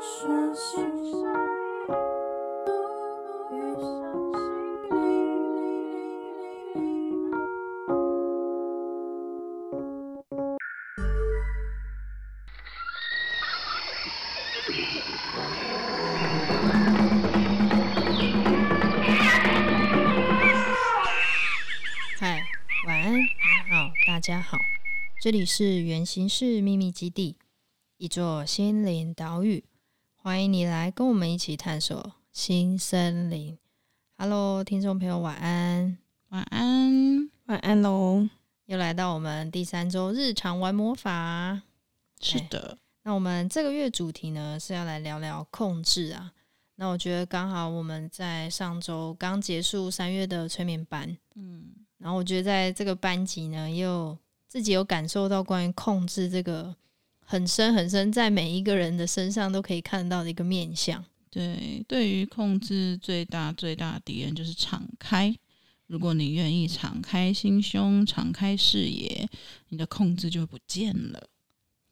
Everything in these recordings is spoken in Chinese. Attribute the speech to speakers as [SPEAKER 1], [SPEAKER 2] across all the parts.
[SPEAKER 1] 嗨，晚安，你好，大家好，这里是源形式秘密基地，一座心灵岛屿，欢迎你来跟我们一起探索新森林。Hello，听众朋友，晚安，
[SPEAKER 2] 晚安，
[SPEAKER 3] 晚安喽！
[SPEAKER 1] 又来到我们第三周日常玩魔法，
[SPEAKER 2] 是的。
[SPEAKER 1] 那我们这个月主题呢，是要来聊聊控制啊。那我觉得刚好我们在上周刚结束三月的催眠班，嗯，然后我觉得在这个班级呢，又自己有感受到关于控制这个很深很深，在每一个人的身上都可以看到的一个面相。
[SPEAKER 2] 对，对于控制最大最大的敌人就是敞开。如果你愿意敞开心胸、敞开视野，你的控制就会不见了。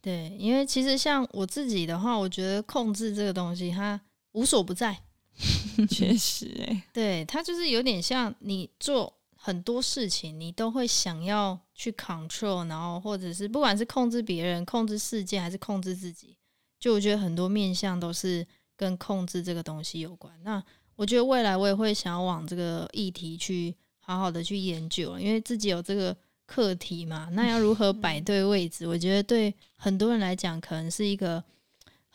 [SPEAKER 1] 对，因为其实像我自己的话，我觉得控制这个东西，它无所不在。
[SPEAKER 3] 确实，哎，
[SPEAKER 1] 对，它就是有点像你做很多事情，你都会想要去 control，然后或者是不管是控制别人、控制世界，还是控制自己，就我觉得很多面向都是跟控制这个东西有关。那我觉得未来我也会想要往这个议题去好好的去研究，因为自己有这个。课题嘛，那要如何摆对位置？我觉得对很多人来讲，可能是一个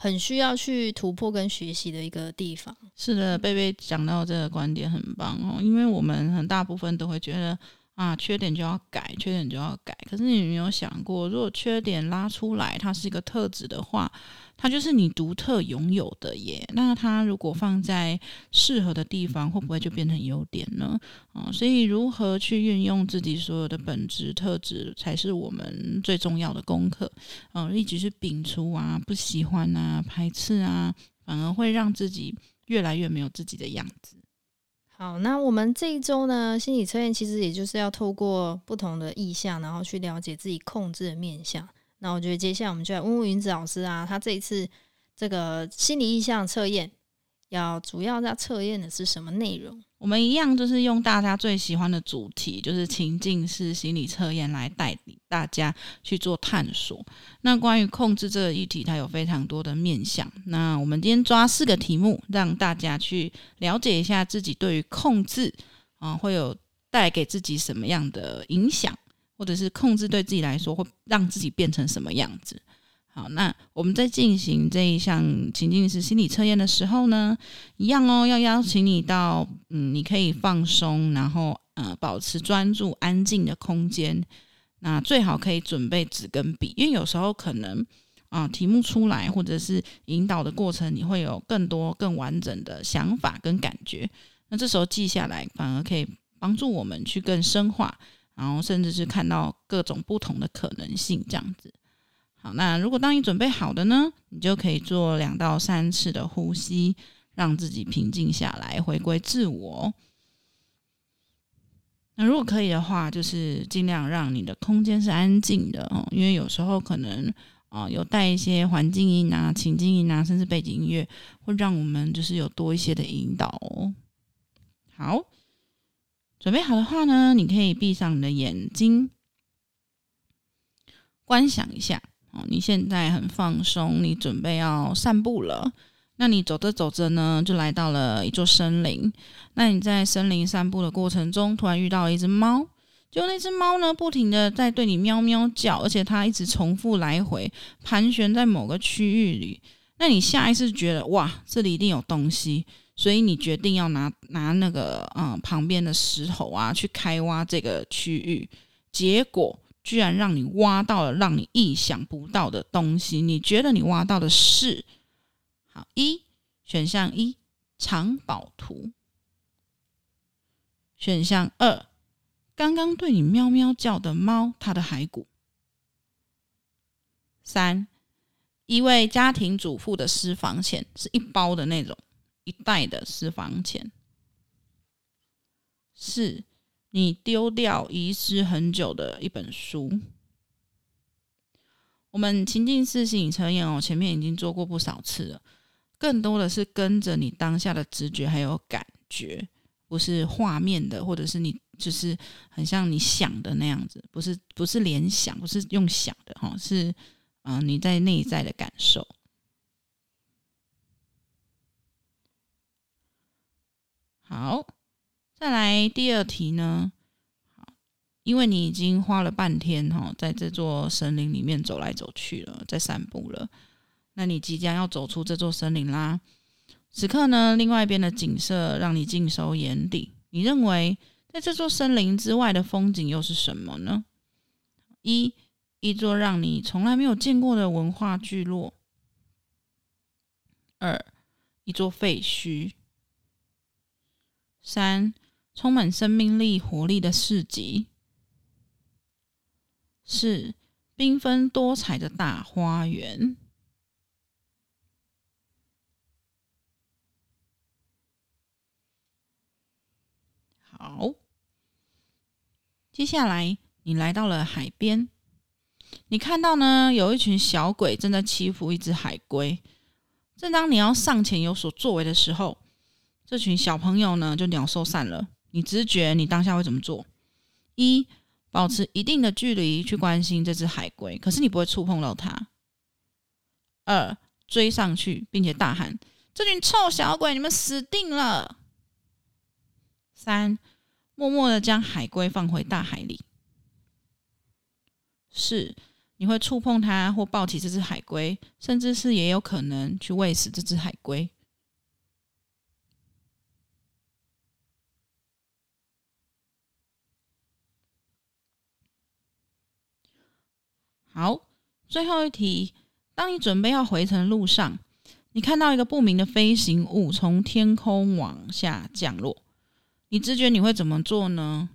[SPEAKER 1] 很需要去突破跟学习的一个地方。
[SPEAKER 2] 是的，贝贝讲到这个观点很棒哦，因为我们很大部分都会觉得啊，缺点就要改，缺点就要改。可是你有没有想过，如果缺点拉出来，它是一个特质的话，它就是你独特拥有的耶。那它如果放在适合的地方，会不会就变成优点呢？啊、嗯，所以如何去运用自己所有的本质特质，才是我们最重要的功课。嗯，一直是摒除啊、不喜欢啊、排斥啊，反而会让自己越来越没有自己的样子。
[SPEAKER 1] 好，那我们这一周呢，心理测验其实也就是要透过不同的意向，然后去了解自己控制的面向。那我觉得接下来我们就来问问云子老师啊，他这一次这个心理意向测验要主要在测验的是什么内容？
[SPEAKER 2] 我们一样就是用大家最喜欢的主题，就是情境式心理测验来带领大家去做探索。那关于控制这个议题，它有非常多的面向。那我们今天抓四个题目，让大家去了解一下自己对于控制啊，会有带给自己什么样的影响。或者是控制对自己来说会让自己变成什么样子？好，那我们在进行这一项情境式心理测验的时候呢，一样哦，要邀请你到嗯，你可以放松，然后呃，保持专注、安静的空间。那最好可以准备纸跟笔，因为有时候可能啊、题目出来或者是引导的过程，你会有更多、更完整的想法跟感觉。那这时候记下来，反而可以帮助我们去更深化。然后甚至是看到各种不同的可能性，这样子。好，那如果当你准备好的呢，你就可以做两到三次的呼吸，让自己平静下来，回归自我。那如果可以的话，就是尽量让你的空间是安静的哦，因为有时候可能啊、呃、有带一些环境音啊、情境音啊，甚至背景音乐，会让我们就是有多一些的引导哦。好。准备好的话呢，你可以闭上你的眼睛，观想一下哦。你现在很放松，你准备要散步了。那你走着走着呢，就来到了一座森林。那你在森林散步的过程中，突然遇到了一只猫，就那只猫呢，不停的在对你喵喵叫，而且它一直重复来回盘旋在某个区域里。那你下意识觉得，哇，这里一定有东西。所以你决定要拿拿那个嗯旁边的石头啊去开挖这个区域，结果居然让你挖到了让你意想不到的东西。你觉得你挖到的是好一选项一藏宝图，选项二刚刚对你喵喵叫的猫它的骸骨，三一位家庭主妇的私房钱是一包的那种。一袋的私房钱，是你丢掉、遗失很久的一本书。我们情境式心理测验哦，前面已经做过不少次了。更多的是跟着你当下的直觉还有感觉，不是画面的，或者是你就是很像你想的那样子，不是不是联想，不是用想的哈，是嗯、你在内在的感受。好，再来第二题呢？好，因为你已经花了半天哈，在这座森林里面走来走去了，在散步了。那你即将要走出这座森林啦。此刻呢，另外一边的景色让你尽收眼底。你认为在这座森林之外的风景又是什么呢？一，一座让你从来没有见过的文化聚落。二，一座废墟。三，充满生命力、活力的市集。四，缤纷多彩的大花园。好，接下来你来到了海边，你看到呢，有一群小鬼正在欺负一只海龟。正当你要上前有所作为的时候，这群小朋友呢就鸟兽散了。你直觉你当下会怎么做？一，保持一定的距离去关心这只海龟，可是你不会触碰到它。二，追上去并且大喊：“这群臭小鬼，你们死定了！”三。默默的将海龟放回大海里。四，你会触碰它或抱起这只海龟，甚至是也有可能去喂食这只海龟。好，最后一题，当你准备要回程的路上，你看到一个不明的飞行物从天空往下降落。你直觉你会怎么做呢？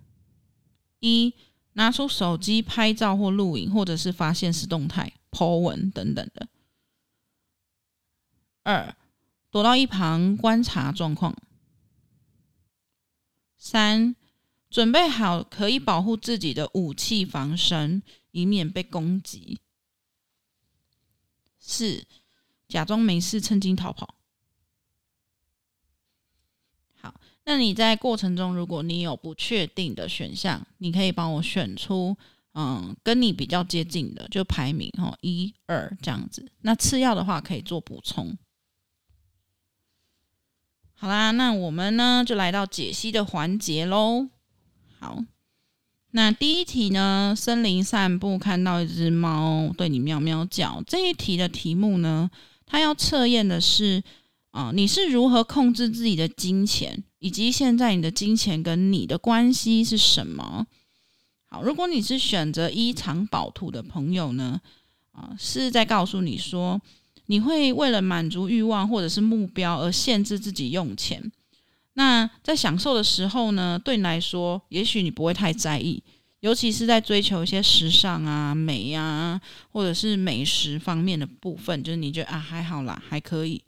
[SPEAKER 2] 一，拿出手机拍照或录影，或者是发现实动态、po 文等等的。二，躲到一旁观察状况。三，准备好可以保护自己的武器防身，以免被攻击。四，假装没事，趁机逃跑。好那你在过程中，如果你有不确定的选项，你可以帮我选出，嗯，跟你比较接近的，就排名哈，一二这样子。那次要的话可以做补充。好啦，那我们呢就来到解析的环节喽。好，那第一题呢，森林散步看到一只猫对你喵喵叫。这一题的题目呢，它要测验的是。啊，你是如何控制自己的金钱，以及现在你的金钱跟你的关系是什么？好，如果你是选择一藏宝图的朋友呢，啊，是在告诉你说，你会为了满足欲望或者是目标而限制自己用钱。那在享受的时候呢，对你来说，也许你不会太在意，尤其是在追求一些时尚啊、美啊，或者是美食方面的部分，就是你觉得啊，还好啦，还可以。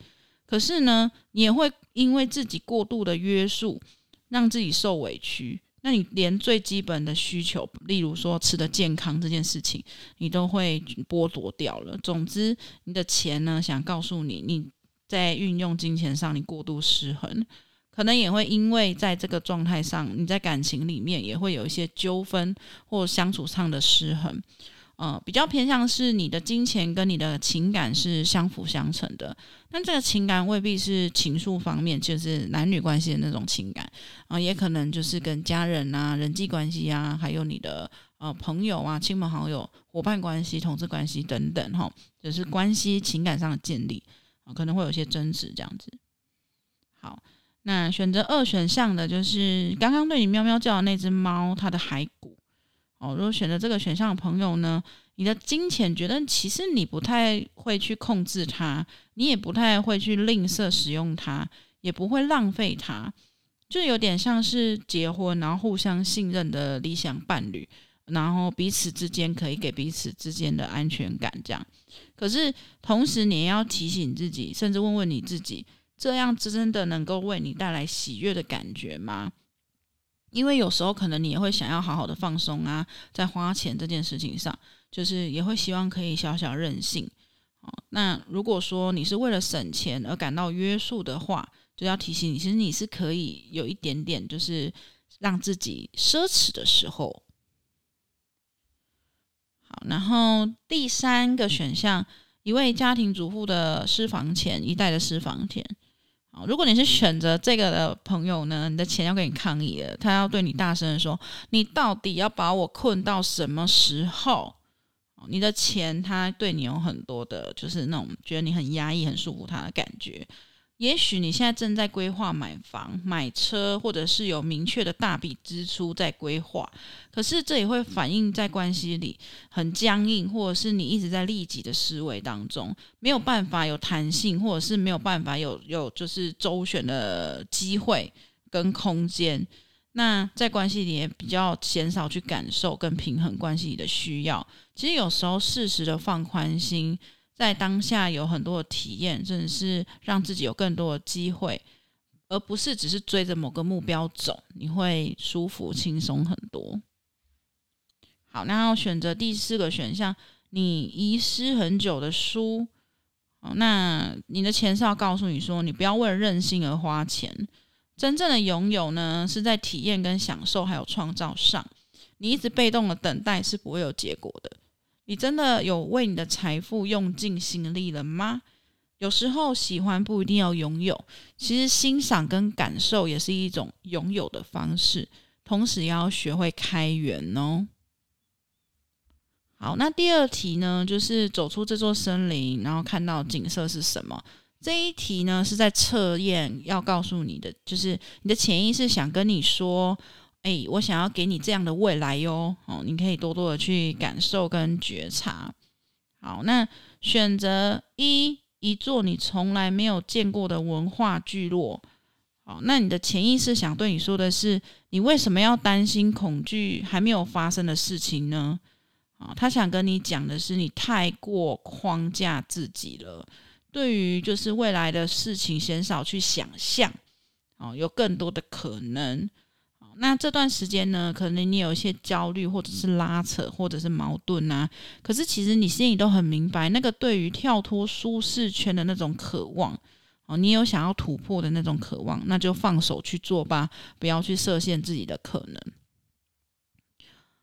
[SPEAKER 2] 可是呢，你也会因为自己过度的约束，让自己受委屈。那你连最基本的需求，例如说吃的健康这件事情，你都会剥夺掉了。总之，你的钱呢，想告诉你，你在运用金钱上你过度失衡，可能也会因为在这个状态上，你在感情里面也会有一些纠纷或相处上的失衡。呃，比较偏向是你的金钱跟你的情感是相辅相成的，但这个情感未必是情愫方面，就是男女关系的那种情感啊，也可能就是跟家人啊、人际关系啊，还有你的呃朋友啊、亲朋好友、伙伴关系、同志关系等等，哈，就是关系情感上的建立啊，可能会有些争执这样子。好，那选择二选项的就是刚刚对你喵喵叫的那只猫，它的骸骨。哦，如果选择这个选项的朋友呢，你的金钱觉得其实你不太会去控制它，你也不太会去吝啬使用它，也不会浪费它，就有点像是结婚然后互相信任的理想伴侣，然后彼此之间可以给彼此之间的安全感这样。可是同时你也要提醒自己，甚至问问你自己，这样子真的能够为你带来喜悦的感觉吗？因为有时候可能你也会想要好好的放松啊，在花钱这件事情上，就是也会希望可以小小任性那如果说你是为了省钱而感到约束的话，就要提醒你，其实你是可以有一点点，就是让自己奢侈的时候。好，然后第三个选项，一位家庭主妇的私房钱，一代的私房钱。如果你是选择这个的朋友呢，你的钱要跟你抗议了，他要对你大声的说：“你到底要把我困到什么时候？”你的钱，他对你有很多的，就是那种觉得你很压抑、很束缚他的感觉。也许你现在正在规划买房、买车，或者是有明确的大笔支出在规划，可是这也会反映在关系里很僵硬，或者是你一直在利己的思维当中，没有办法有弹性，或者是没有办法有有就是周旋的机会跟空间。那在关系里也比较减少去感受跟平衡关系里的需要。其实有时候适时的放宽心，在当下有很多的体验，甚至是让自己有更多的机会，而不是只是追着某个目标走，你会舒服轻松很多。好，那要选择第四个选项，你遗失很久的书。好，那你的钱是要告诉你说，你不要为了任性而花钱。真正的拥有呢，是在体验跟享受，还有创造上。你一直被动的等待是不会有结果的。你真的有为你的财富用尽心力了吗？有时候喜欢不一定要拥有，其实欣赏跟感受也是一种拥有的方式。同时要学会开源哦。好，那第二题呢，就是走出这座森林，然后看到景色是什么？这一题呢，是在测验，要告诉你的，就是你的潜意识想跟你说，哎，我想要给你这样的未来哟，哦，你可以多多的去感受跟觉察。好，那选择一，一座你从来没有见过的文化聚落。好，那你的潜意识想对你说的是，你为什么要担心恐惧还没有发生的事情呢？啊，他想跟你讲的是，你太过框架自己了。对于就是未来的事情，鲜少去想象，哦，有更多的可能。那这段时间呢，可能你有一些焦虑，或者是拉扯，或者是矛盾啊。可是其实你心里都很明白，那个对于跳脱舒适圈的那种渴望，哦，你有想要突破的那种渴望，那就放手去做吧，不要去设限自己的可能。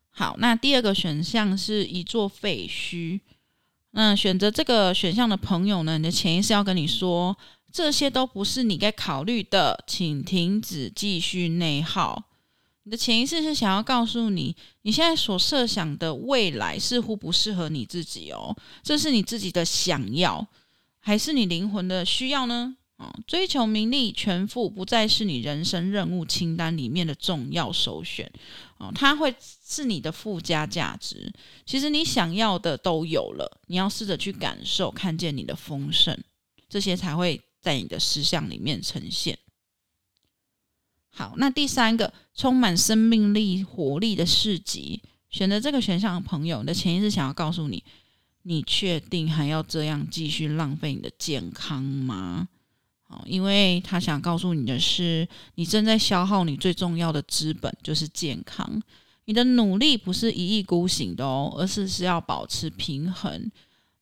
[SPEAKER 2] 好，那第二个选项是一座废墟。那选择这个选项的朋友呢，你的潜意识要跟你说，这些都不是你该考虑的，请停止继续内耗。你的潜意识是想要告诉你，你现在所设想的未来似乎不适合你自己哦，这是你自己的想要，还是你灵魂的需要呢？啊，追求名利权富不再是你人生任务清单里面的重要首选，哦，它会是你的附加价值。其实你想要的都有了，你要试着去感受，看见你的丰盛，这些才会在你的实相里面呈现。好，那第三个充满生命力、活力的市集，选择这个选项的朋友，你的潜意识想要告诉你：你确定还要这样继续浪费你的健康吗？好因为他想告诉你的是，你正在消耗你最重要的资本，就是健康。你的努力不是一意孤行的哦，而是是要保持平衡。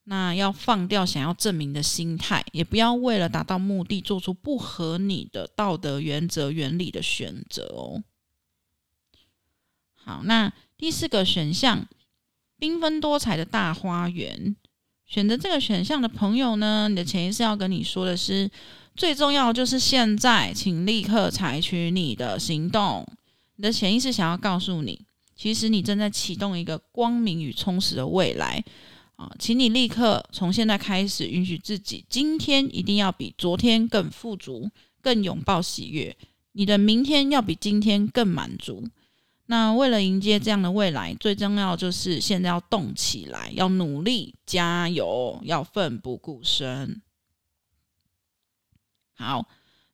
[SPEAKER 2] 那要放掉想要证明的心态，也不要为了达到目的做出不合你的道德原则、原理的选择哦。好，那第四个选项，缤纷多彩的大花园。选择这个选项的朋友呢，你的潜意识要跟你说的是。最重要就是现在，请立刻采取你的行动。你的潜意识想要告诉你，其实你正在启动一个光明与充实的未来啊！请你立刻从现在开始，允许自己今天一定要比昨天更富足，更拥抱喜悦。你的明天要比今天更满足。那为了迎接这样的未来，最重要就是现在要动起来，要努力，加油，要奋不顾身。好，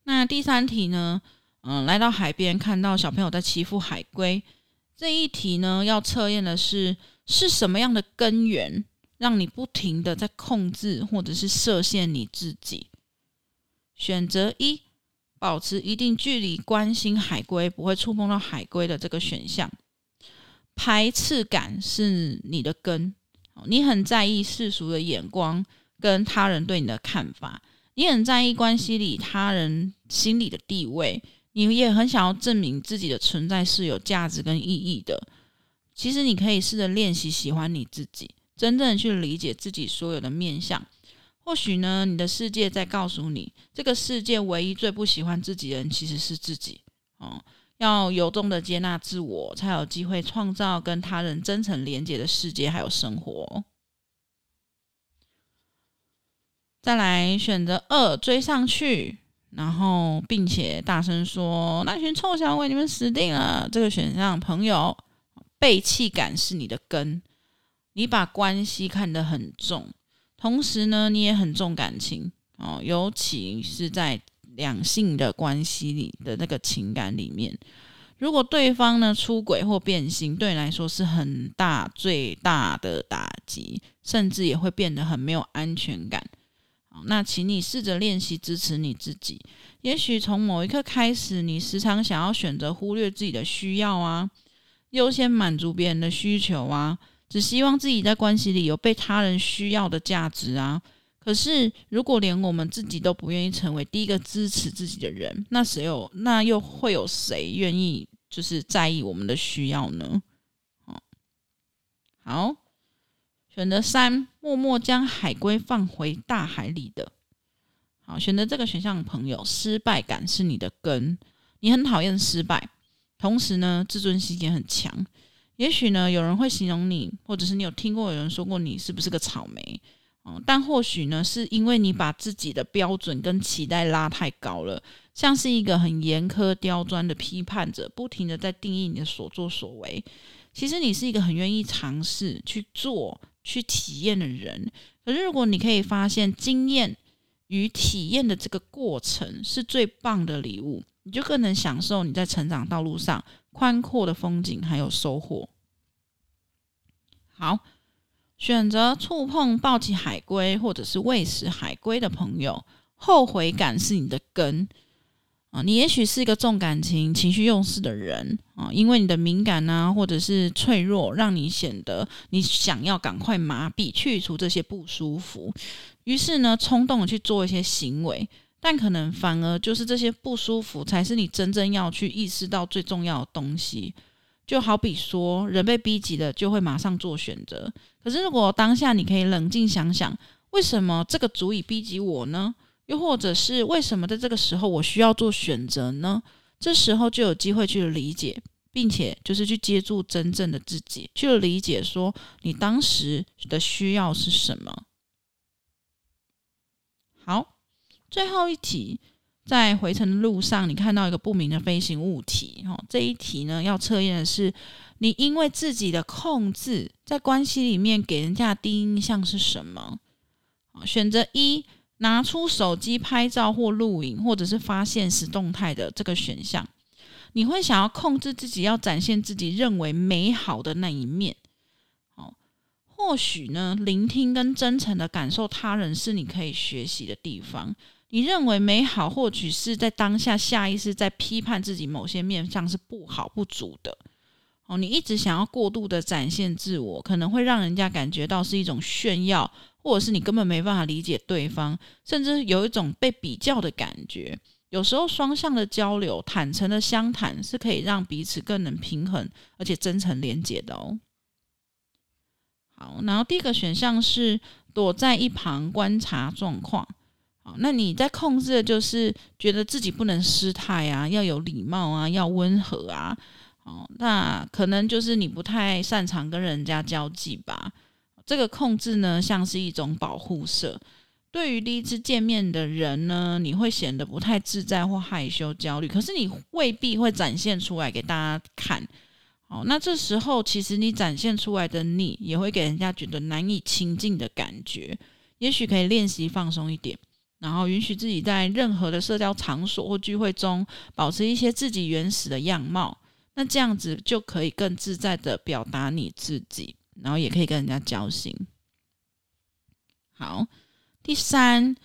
[SPEAKER 2] 那第三题呢？嗯，来到海边，看到小朋友在欺负海龟。这一题呢，要测验的是是什么样的根源，让你不停的在控制或者是设限你自己。选择一，保持一定距离，关心海龟，不会触碰到海龟的这个选项。排斥感是你的根，你很在意世俗的眼光。跟他人对你的看法，你很在意关系里他人心里的地位，你也很想要证明自己的存在是有价值跟意义的。其实你可以试着练习喜欢你自己，真正去理解自己所有的面相。或许呢，你的世界在告诉你，这个世界唯一最不喜欢自己的人其实是自己。哦，要由衷的接纳自我，才有机会创造跟他人真诚连接的世界，还有生活。再来选择二，追上去，然后并且大声说：“那群臭小鬼，你们死定了！”这个选项，朋友，背弃感是你的根，你把关系看得很重，同时呢，你也很重感情哦，尤其是在两性的关系里的那个情感里面。如果对方呢出轨或变心，对你来说是很大最大的打击，甚至也会变得很没有安全感。那请你试着练习支持你自己。也许从某一刻开始，你时常想要选择忽略自己的需要啊，优先满足别人的需求啊，只希望自己在关系里有被他人需要的价值啊。可是，如果连我们自己都不愿意成为第一个支持自己的人，那谁有？那又会有谁愿意就是在意我们的需要呢？好。选择三，默默将海龟放回大海里的。好，选择这个选项的朋友，失败感是你的根，你很讨厌失败，同时呢，自尊心也很强。也许呢，有人会形容你，或者是你有听过有人说过你是不是个草莓？嗯，但或许呢，是因为你把自己的标准跟期待拉太高了，像是一个很严苛刁钻的批判者，不停的在定义你的所作所为。其实你是一个很愿意尝试去做。去体验的人，可是如果你可以发现经验与体验的这个过程是最棒的礼物，你就更能享受你在成长道路上宽阔的风景还有收获。好，选择触碰、抱起海龟或者是喂食海龟的朋友，后悔感是你的根。啊，你也许是一个重感情、情绪用事的人啊，因为你的敏感啊，或者是脆弱，让你显得你想要赶快麻痹、去除这些不舒服，于是呢，冲动的去做一些行为，但可能反而就是这些不舒服才是你真正要去意识到最重要的东西。就好比说，人被逼急了，就会马上做选择。可是如果当下你可以冷静想想，为什么这个足以逼急我呢？又或者是为什么在这个时候我需要做选择呢？这时候就有机会去理解，并且就是去接住真正的自己，去理解说你当时的需要是什么。好，最后一题，在回程的路上，你看到一个不明的飞行物体。哦，这一题呢，要测验的是你因为自己的控制，在关系里面给人家的第一印象是什么？选择一。拿出手机拍照或录影，或者是发现实动态的这个选项，你会想要控制自己，要展现自己认为美好的那一面。哦，或许呢，聆听跟真诚的感受他人是你可以学习的地方。你认为美好，或许是在当下下意识在批判自己某些面向是不好不足的。哦，你一直想要过度的展现自我，可能会让人家感觉到是一种炫耀。或者是你根本没办法理解对方，甚至有一种被比较的感觉。有时候双向的交流、坦诚的相谈，是可以让彼此更能平衡而且真诚连接的哦。好，然后第一个选项是躲在一旁观察状况。好，那你在控制的就是觉得自己不能失态啊，要有礼貌啊，要温和啊。哦，那可能就是你不太擅长跟人家交际吧。这个控制呢，像是一种保护色。对于第一次见面的人呢，你会显得不太自在或害羞、焦虑。可是你未必会展现出来给大家看。哦，那这时候其实你展现出来的你，也会给人家觉得难以亲近的感觉。也许可以练习放松一点，然后允许自己在任何的社交场所或聚会中，保持一些自己原始的样貌。那这样子就可以更自在的表达你自己。然后也可以跟人家交心。好，第三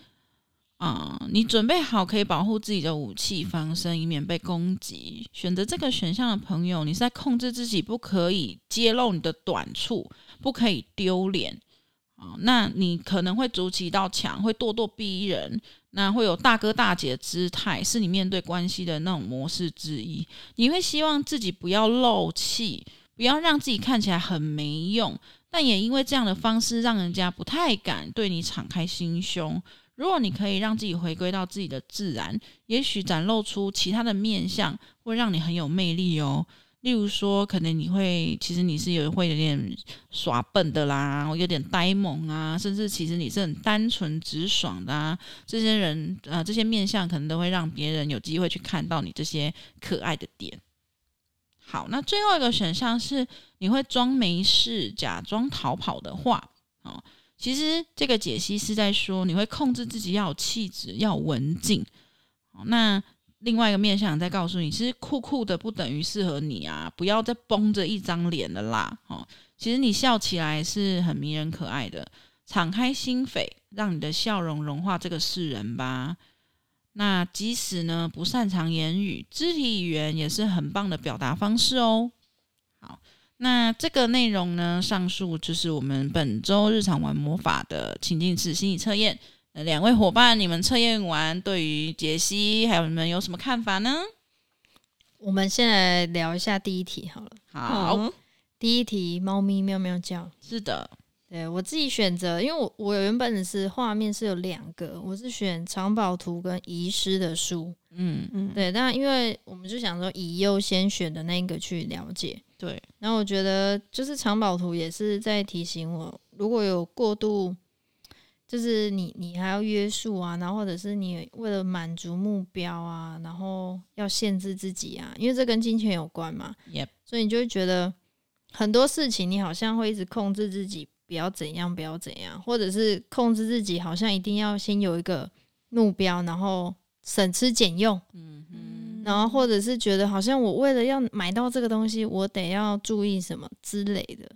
[SPEAKER 2] 啊、你准备好可以保护自己的武器，防身以免被攻击。选择这个选项的朋友，你是在控制自己，不可以揭露你的短处，不可以丢脸。啊，那你可能会筑起一道墙，会咄咄逼人，那会有大哥大姐的姿态，是你面对关系的那种模式之一。你会希望自己不要漏气，不要让自己看起来很没用，但也因为这样的方式，让人家不太敢对你敞开心胸。如果你可以让自己回归到自己的自然，也许展露出其他的面相，会让你很有魅力哦。例如说，可能你会，其实你是有会有点耍笨的啦，有点呆萌啊，甚至其实你是很单纯直爽的啊。这些人啊、呃，这些面相可能都会让别人有机会去看到你这些可爱的点。好，那最后一个选项是你会装没事，假装逃跑的话，哦，其实这个解析是在说你会控制自己要有气质，要文静。那。另外一个面向再告诉你，其实酷酷的不等于适合你啊！不要再绷着一张脸了啦！哦，其实你笑起来是很迷人可爱的，敞开心扉，让你的笑容融化这个世人吧。那即使呢不擅长言语，肢体语言也是很棒的表达方式哦。好，那这个内容呢，上述就是我们本周日常玩魔法的情境式心理测验。两位伙伴，你们测验完对于解析还有你们有什么看法呢？
[SPEAKER 1] 我们先来聊一下第一题好了。
[SPEAKER 2] 好，
[SPEAKER 1] 嗯、第一题，猫咪喵喵叫。
[SPEAKER 2] 是的，
[SPEAKER 1] 对我自己选择，因为我我原本是画面是有两个，我是选藏宝图跟遗失的书。嗯嗯，对，但因为我们就想说以优先选的那个去了解。
[SPEAKER 2] 对，
[SPEAKER 1] 然后我觉得就是藏宝图也是在提醒我，如果有过度。就是你，你还要约束啊，然后或者是你为了满足目标啊，然后要限制自己啊，因为这跟金钱有关嘛。
[SPEAKER 2] Yep.
[SPEAKER 1] 所以你就会觉得很多事情你好像会一直控制自己，不要怎样，不要怎样，或者是控制自己，好像一定要先有一个目标，然后省吃俭用。嗯嗯，然后或者是觉得好像我为了要买到这个东西，我得要注意什么之类的。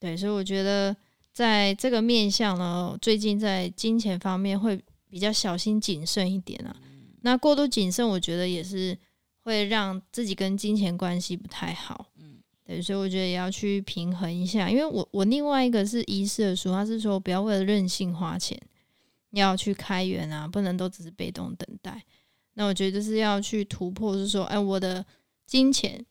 [SPEAKER 1] 对，所以我觉得。在这个面向呢，最近在金钱方面会比较小心谨慎一点啊。那过度谨慎，我觉得也是会让自己跟金钱关系不太好。嗯，对，所以我觉得也要去平衡一下。因为我我另外一个是医师的书，他是说不要为了任性花钱，要去开源啊，不能都只是被动等待。那我觉得就是要去突破，是说，哎，我的金钱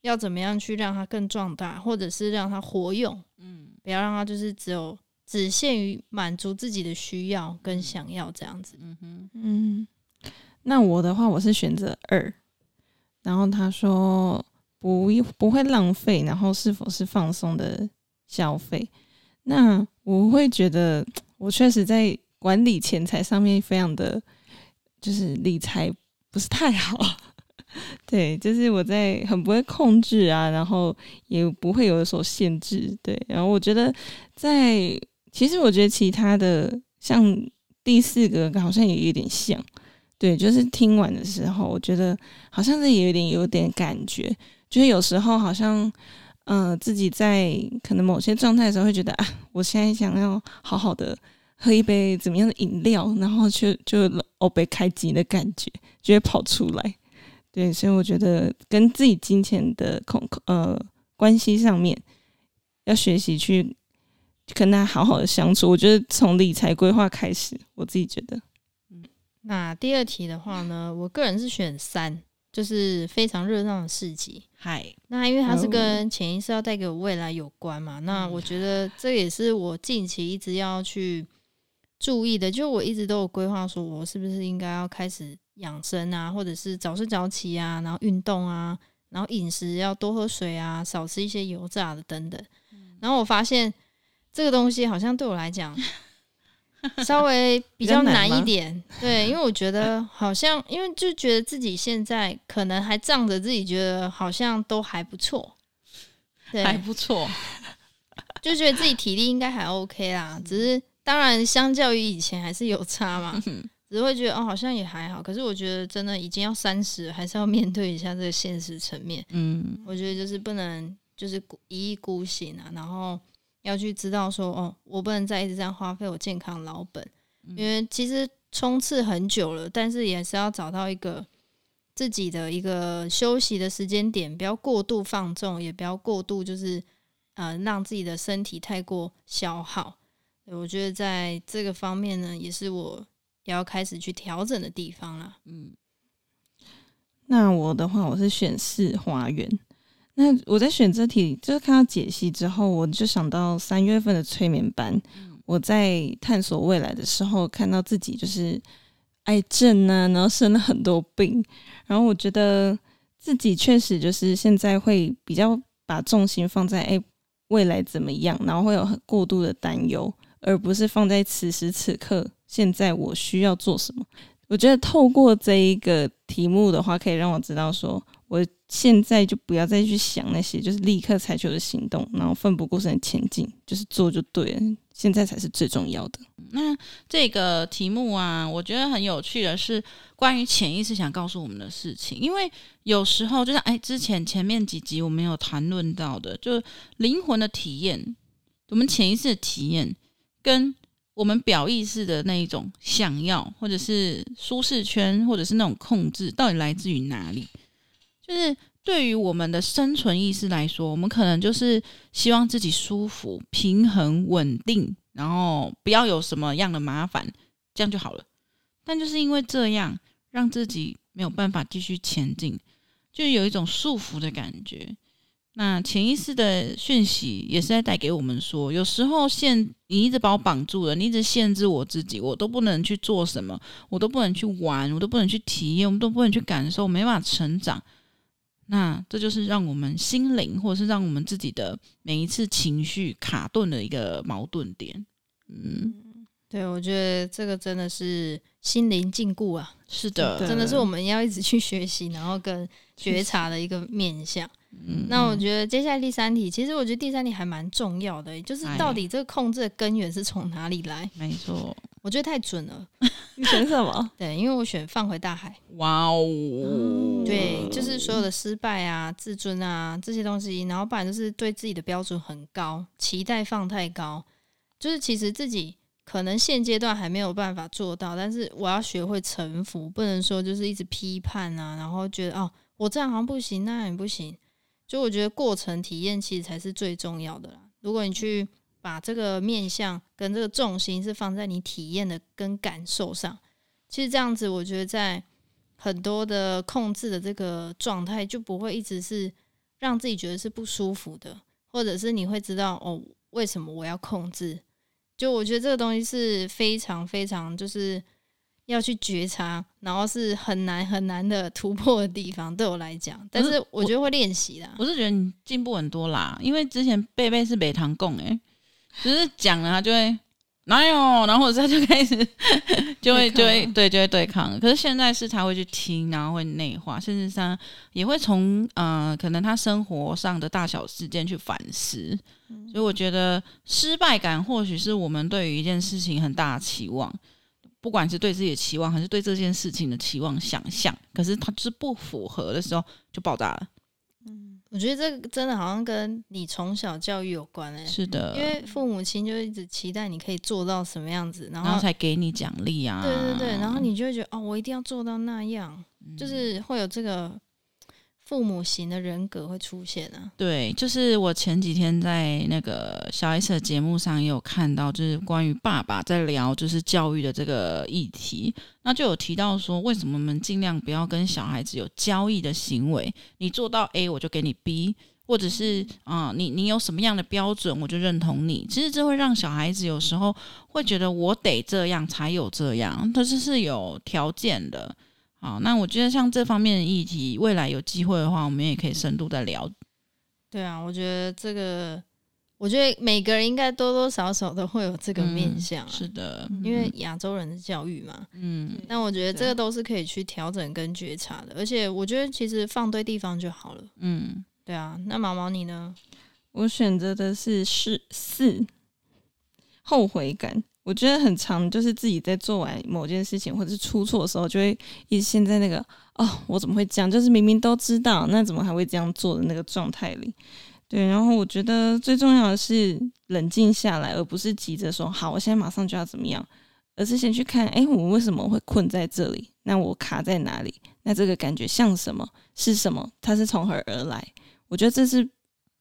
[SPEAKER 1] 要怎么样去让它更壮大，或者是让它活用。嗯。不要让他就是只有只限于满足自己的需要跟想要这样子。嗯哼，
[SPEAKER 3] 嗯，那我的话，我是选择二。然后他说不不会浪费，然后是否是放松的消费？那我会觉得我确实在管理钱财上面非常的，就是理财不是太好。对，就是我在很不会控制啊，然后也不会有所限制。对，然后我觉得在其实我觉得其他的像第四个好像也有点像，对，就是听完的时候，我觉得好像是有点有点感觉，就是有时候好像嗯、呃、自己在可能某些状态的时候会觉得啊，我现在想要好好的喝一杯怎么样的饮料，然后就就哦被开机的感觉就会跑出来。对，所以我觉得跟自己金钱的控呃关系上面，要学习去跟他好好的相处。我觉得从理财规划开始，我自己觉得。
[SPEAKER 1] 嗯，那第二题的话呢，我个人是选三，就是非常热闹的市集。
[SPEAKER 2] 嗨，
[SPEAKER 1] 那因为它是跟潜意识要带给我未来有关嘛，那我觉得这也是我近期一直要去注意的。就我一直都有规划，说我是不是应该要开始。养生啊，或者是早睡早起啊，然后运动啊，然后饮食要多喝水啊，少吃一些油炸的等等。然后我发现这个东西好像对我来讲 稍微比较难一点，对，因为我觉得好像，因为就觉得自己现在可能还仗着自己觉得好像都还不错，对，
[SPEAKER 2] 还不错，
[SPEAKER 1] 就觉得自己体力应该还 OK 啦，只是当然相较于以前还是有差嘛。只会觉得哦，好像也还好。可是我觉得真的已经要三十，还是要面对一下这个现实层面。嗯，我觉得就是不能就是一意孤行啊，然后要去知道说哦，我不能再一直这样花费我健康老本，因为其实冲刺很久了，但是也是要找到一个自己的一个休息的时间点，不要过度放纵，也不要过度就是呃让自己的身体太过消耗。我觉得在这个方面呢，也是我要开始去调整的地方啦。
[SPEAKER 2] 嗯，
[SPEAKER 3] 那我的话，我是选四花园。那我在选择题，就是看到解析之后，我就想到三月份的催眠班。我在探索未来的时候，看到自己就是癌症啊，然后生了很多病，然后我觉得自己确实就是现在会比较把重心放在哎未来怎么样，然后会有很过度的担忧，而不是放在此时此刻现在我需要做什么。我觉得透过这一个题目的话，可以让我知道说。我现在就不要再去想那些，就是立刻采取的行动，然后奋不顾身的前进，就是做就对了。现在才是最重要的。
[SPEAKER 2] 那这个题目啊，我觉得很有趣的是关于潜意识想告诉我们的事情，因为有时候就像哎，之前前面几集我们有谈论到的，就灵魂的体验，我们潜意识的体验，跟我们表意识的那一种想要，或者是舒适圈，或者是那种控制，到底来自于哪里？就是对于我们的生存意识来说，我们可能就是希望自己舒服、平衡、稳定，然后不要有什么样的麻烦，这样就好了。但就是因为这样，让自己没有办法继续前进，就有一种束缚的感觉。那潜意识的讯息也是在带给我们说，有时候限你一直把我绑住了，你一直限制我自己，我都不能去做什么，我都不能去玩，我都不能去体验，我们都不能去感受，没办法成长。那这就是让我们心灵，或者是让我们自己的每一次情绪卡顿的一个矛盾点。嗯，
[SPEAKER 1] 对，我觉得这个真的是心灵禁锢啊。
[SPEAKER 2] 是的，
[SPEAKER 1] 真的是我们要一直去学习，然后跟觉察的一个面向。嗯，那我觉得接下来第三题，其实我觉得第三题还蛮重要的，就是到底这个控制的根源是从哪里来？
[SPEAKER 2] 没错。
[SPEAKER 1] 我觉得太准了，
[SPEAKER 3] 你选什么？
[SPEAKER 1] 对，因为我选放回大海。
[SPEAKER 2] 哇哦，
[SPEAKER 1] 对，就是所有的失败啊、自尊啊这些东西，然后不然就是对自己的标准很高，期待放太高，就是其实自己可能现阶段还没有办法做到，但是我要学会臣服，不能说就是一直批判啊，然后觉得哦，我这样好像不行，那样也不行，就我觉得过程体验其实才是最重要的啦。如果你去。把这个面向跟这个重心是放在你体验的跟感受上，其实这样子，我觉得在很多的控制的这个状态就不会一直是让自己觉得是不舒服的，或者是你会知道哦，为什么我要控制？就我觉得这个东西是非常非常就是要去觉察，然后是很难很难的突破的地方，对我来讲。但是我觉得会练习的。
[SPEAKER 2] 我是觉得你进步很多啦，因为之前贝贝是北堂共诶。只是讲了，他就会哪有，然后他就开始就会就会对就会对抗。可是现在是他会去听，然后会内化，甚至他也会从呃可能他生活上的大小事件去反思。所以我觉得失败感或许是我们对于一件事情很大的期望，不管是对自己的期望，还是对这件事情的期望想象。可是它就是不符合的时候，就爆炸了。
[SPEAKER 1] 我觉得这个真的好像跟你从小教育有关诶、欸，
[SPEAKER 2] 是的，
[SPEAKER 1] 因为父母亲就一直期待你可以做到什么样子，然后，
[SPEAKER 2] 然后才给你奖励啊。
[SPEAKER 1] 对对对，然后你就会觉得哦，我一定要做到那样，嗯、就是会有这个。父母型的人格会出现啊？对，
[SPEAKER 2] 就是我前几天在那个小 S 的节目上也有看到，就是关于爸爸在聊就是教育的这个议题，那就有提到说，为什么我们尽量不要跟小孩子有交易的行为？你做到 A，我就给你 B，或者是啊、你你有什么样的标准，我就认同你。其实这会让小孩子有时候会觉得我得这样才有这样，但是是有条件的。好，那我觉得像这方面的议题，未来有机会的话，我们也可以深度的聊。
[SPEAKER 1] 对啊，我觉得这个，我觉得每个人应该多多少少都会有这个面向、啊
[SPEAKER 2] 嗯。是的，
[SPEAKER 1] 因为亚洲人的教育嘛。嗯。那我觉得这个都是可以去调整跟觉察的，而且我觉得其实放对地方就好了。嗯，对啊。那毛毛你呢？
[SPEAKER 3] 我选择的是是四后悔感。我觉得很长，就是自己在做完某件事情或者是出错的时候，就会一直陷在那个哦，我怎么会这样？就是明明都知道，那怎么还会这样做的那个状态里？对，然后我觉得最重要的是冷静下来，而不是急着说好，我现在马上就要怎么样，而是先去看，哎，我为什么会困在这里？那我卡在哪里？那这个感觉像什么？是什么？它是从何而来？我觉得这是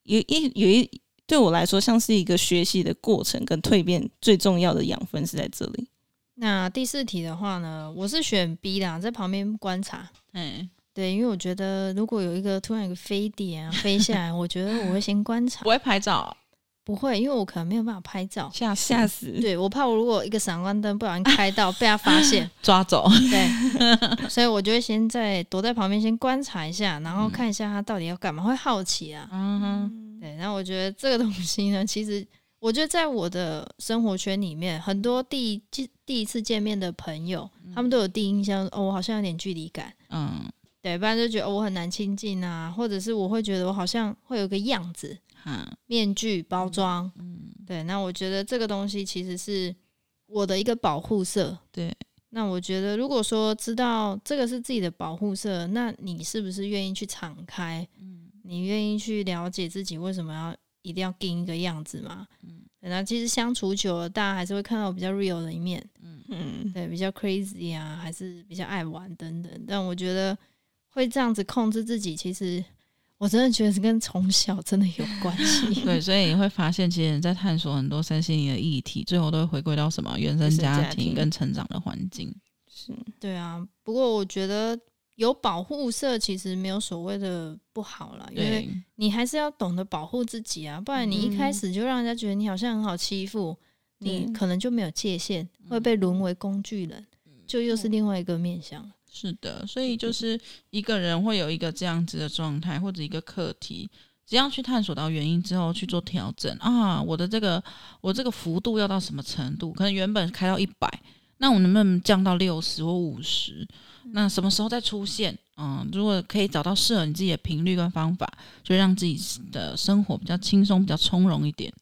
[SPEAKER 3] 有一有一对我来说像是一个学习的过程跟蜕变，最重要的养分是在这里。
[SPEAKER 1] 那第四题的话呢，我是选 B 啦，在旁边观察。
[SPEAKER 2] 嗯，
[SPEAKER 1] 对，因为我觉得如果有一个突然有个飞碟啊飞下来，我觉得我会先观察。
[SPEAKER 2] 不会拍照？
[SPEAKER 1] 不会，因为我可能没有办法拍照，
[SPEAKER 2] 吓
[SPEAKER 3] 吓死。
[SPEAKER 1] 对，我怕我如果一个闪光灯不小心开到被他发现
[SPEAKER 2] 抓走。
[SPEAKER 1] 对，所以我就会先在躲在旁边先观察一下，然后看一下他到底要干嘛，会好奇啊。
[SPEAKER 2] 嗯哼，
[SPEAKER 1] 对，那我觉得这个东西呢，其实。我觉得在我的生活圈里面，很多第一第一次见面的朋友，他们都有第一印象，哦，我好像有点距离感，
[SPEAKER 2] 嗯，
[SPEAKER 1] 对，不然就觉得，哦，我很难亲近啊，或者是我会觉得我好像会有个样子，
[SPEAKER 2] 嗯，
[SPEAKER 1] 面具包装，
[SPEAKER 2] 嗯，
[SPEAKER 1] 对，那我觉得这个东西其实是我的一个保护色，
[SPEAKER 2] 对，
[SPEAKER 1] 那我觉得如果说知道这个是自己的保护色，那你是不是愿意去敞开？嗯，你愿意去了解自己为什么要？一定要定一个样子吗？嗯，那其实相处久了，大家还是会看到我比较 real 的一面。嗯嗯，对，比较 crazy 啊，还是比较爱玩等等。但我觉得会这样子控制自己，其实我真的觉得是跟从小真的有关系。
[SPEAKER 2] 对，所以你会发现，其实你在探索很多身心灵的议题，最后都会回归到什么？原生家庭跟成长的环境。
[SPEAKER 3] 是，
[SPEAKER 1] 对啊。不过我觉得。有保护色其实没有所谓的不好了，因为你还是要懂得保护自己啊，不然你一开始就让人家觉得你好像很好欺负，嗯、你可能就没有界限，会被沦为工具人，就又是另外一个面向。
[SPEAKER 2] 是的，所以就是一个人会有一个这样子的状态或者一个课题，只要去探索到原因之后去做调整啊，我的这个我这个幅度要到什么程度？可能原本开到一百，那我能不能降到六十或五十？那什么时候再出现？嗯，如果可以找到适合你自己的频率跟方法，就让自己的生活比较轻松、比较从容一点。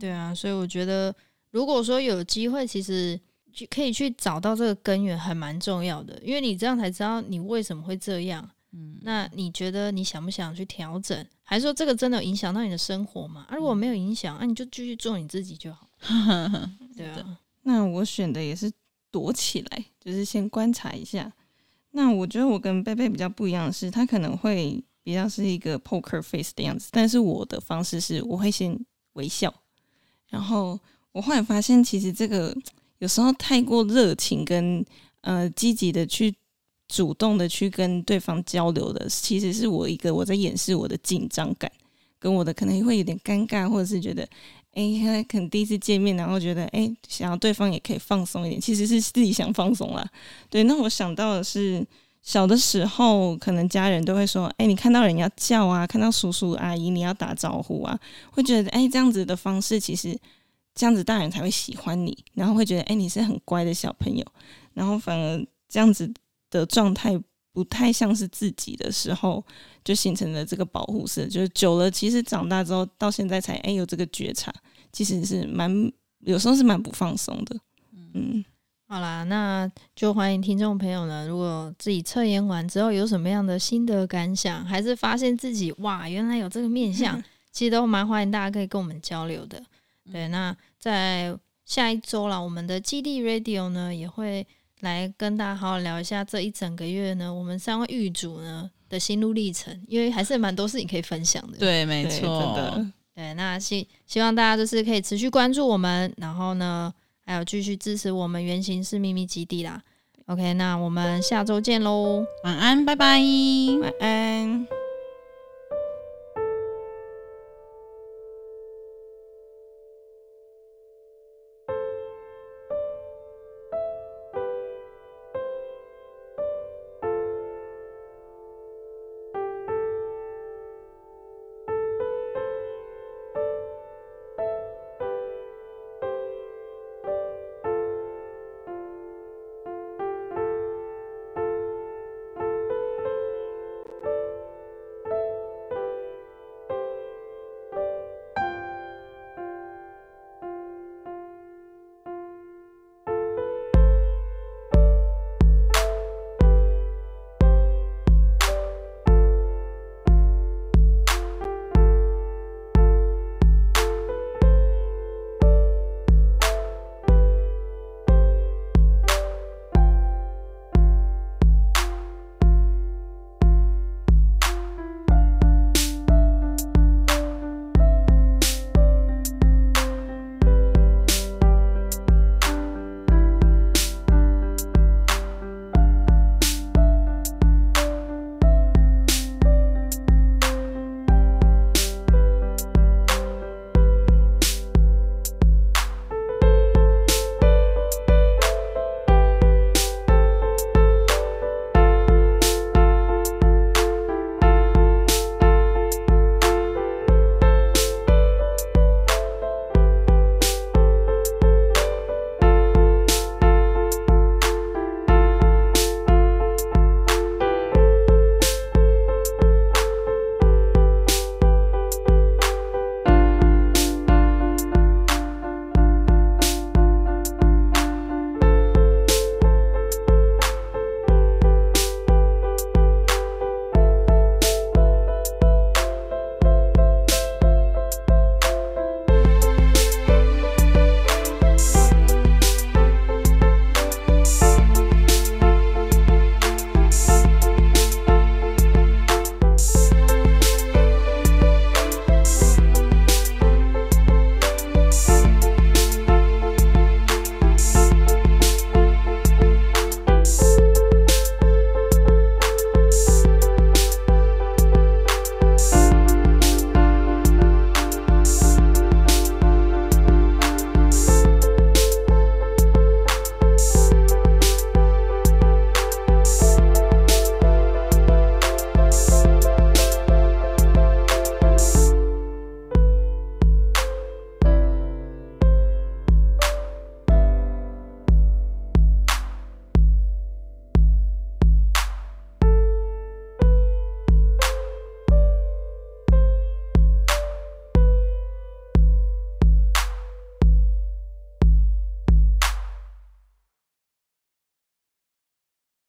[SPEAKER 1] 对啊，所以我觉得，如果说有机会，其实去可以去找到这个根源，还蛮重要的，因为你这样才知道你为什么会这样。嗯，那你觉得你想不想去调整？还是说这个真的有影响到你的生活吗？啊，如果没有影响，那、啊、你就继续做你自己就好。对啊，
[SPEAKER 3] 那我选的也是躲起来，就是先观察一下。那我觉得我跟贝贝比较不一样的是，他可能会比较是一个 poker face 的样子，但是我的方式是我会先微笑，然后我后来发现，其实这个有时候太过热情跟呃积极的去主动的去跟对方交流的，其实是我一个我在掩饰我的紧张感，跟我的可能会有点尴尬，或者是觉得。哎，可能第一次见面，然后觉得哎，想要对方也可以放松一点，其实是自己想放松啦。对，那我想到的是，小的时候可能家人都会说，哎，你看到人要叫啊，看到叔叔阿姨你要打招呼啊，会觉得哎，这样子的方式其实这样子大人才会喜欢你，然后会觉得哎，你是很乖的小朋友，然后反而这样子的状态。不太像是自己的时候，就形成了这个保护色。就是久了，其实长大之后到现在才哎有这个觉察，其实是蛮有时候是蛮不放松的。嗯，
[SPEAKER 1] 好啦，那就欢迎听众朋友呢，如果自己测验完之后有什么样的心得感想，还是发现自己哇原来有这个面相，其实都蛮欢迎大家可以跟我们交流的。对，那在下一周啦，我们的基地 Radio 呢也会。来跟大家好好聊一下这一整个月呢，我们三位狱主呢的心路历程，因为还是蛮多事情可以分享的。
[SPEAKER 2] 对，没错，真的。
[SPEAKER 1] 对，那希希望大家就是可以持续关注我们，然后呢，还有继续支持我们原型是秘密基地啦。OK，那我们下周见喽，
[SPEAKER 2] 晚安，拜拜，
[SPEAKER 3] 晚安。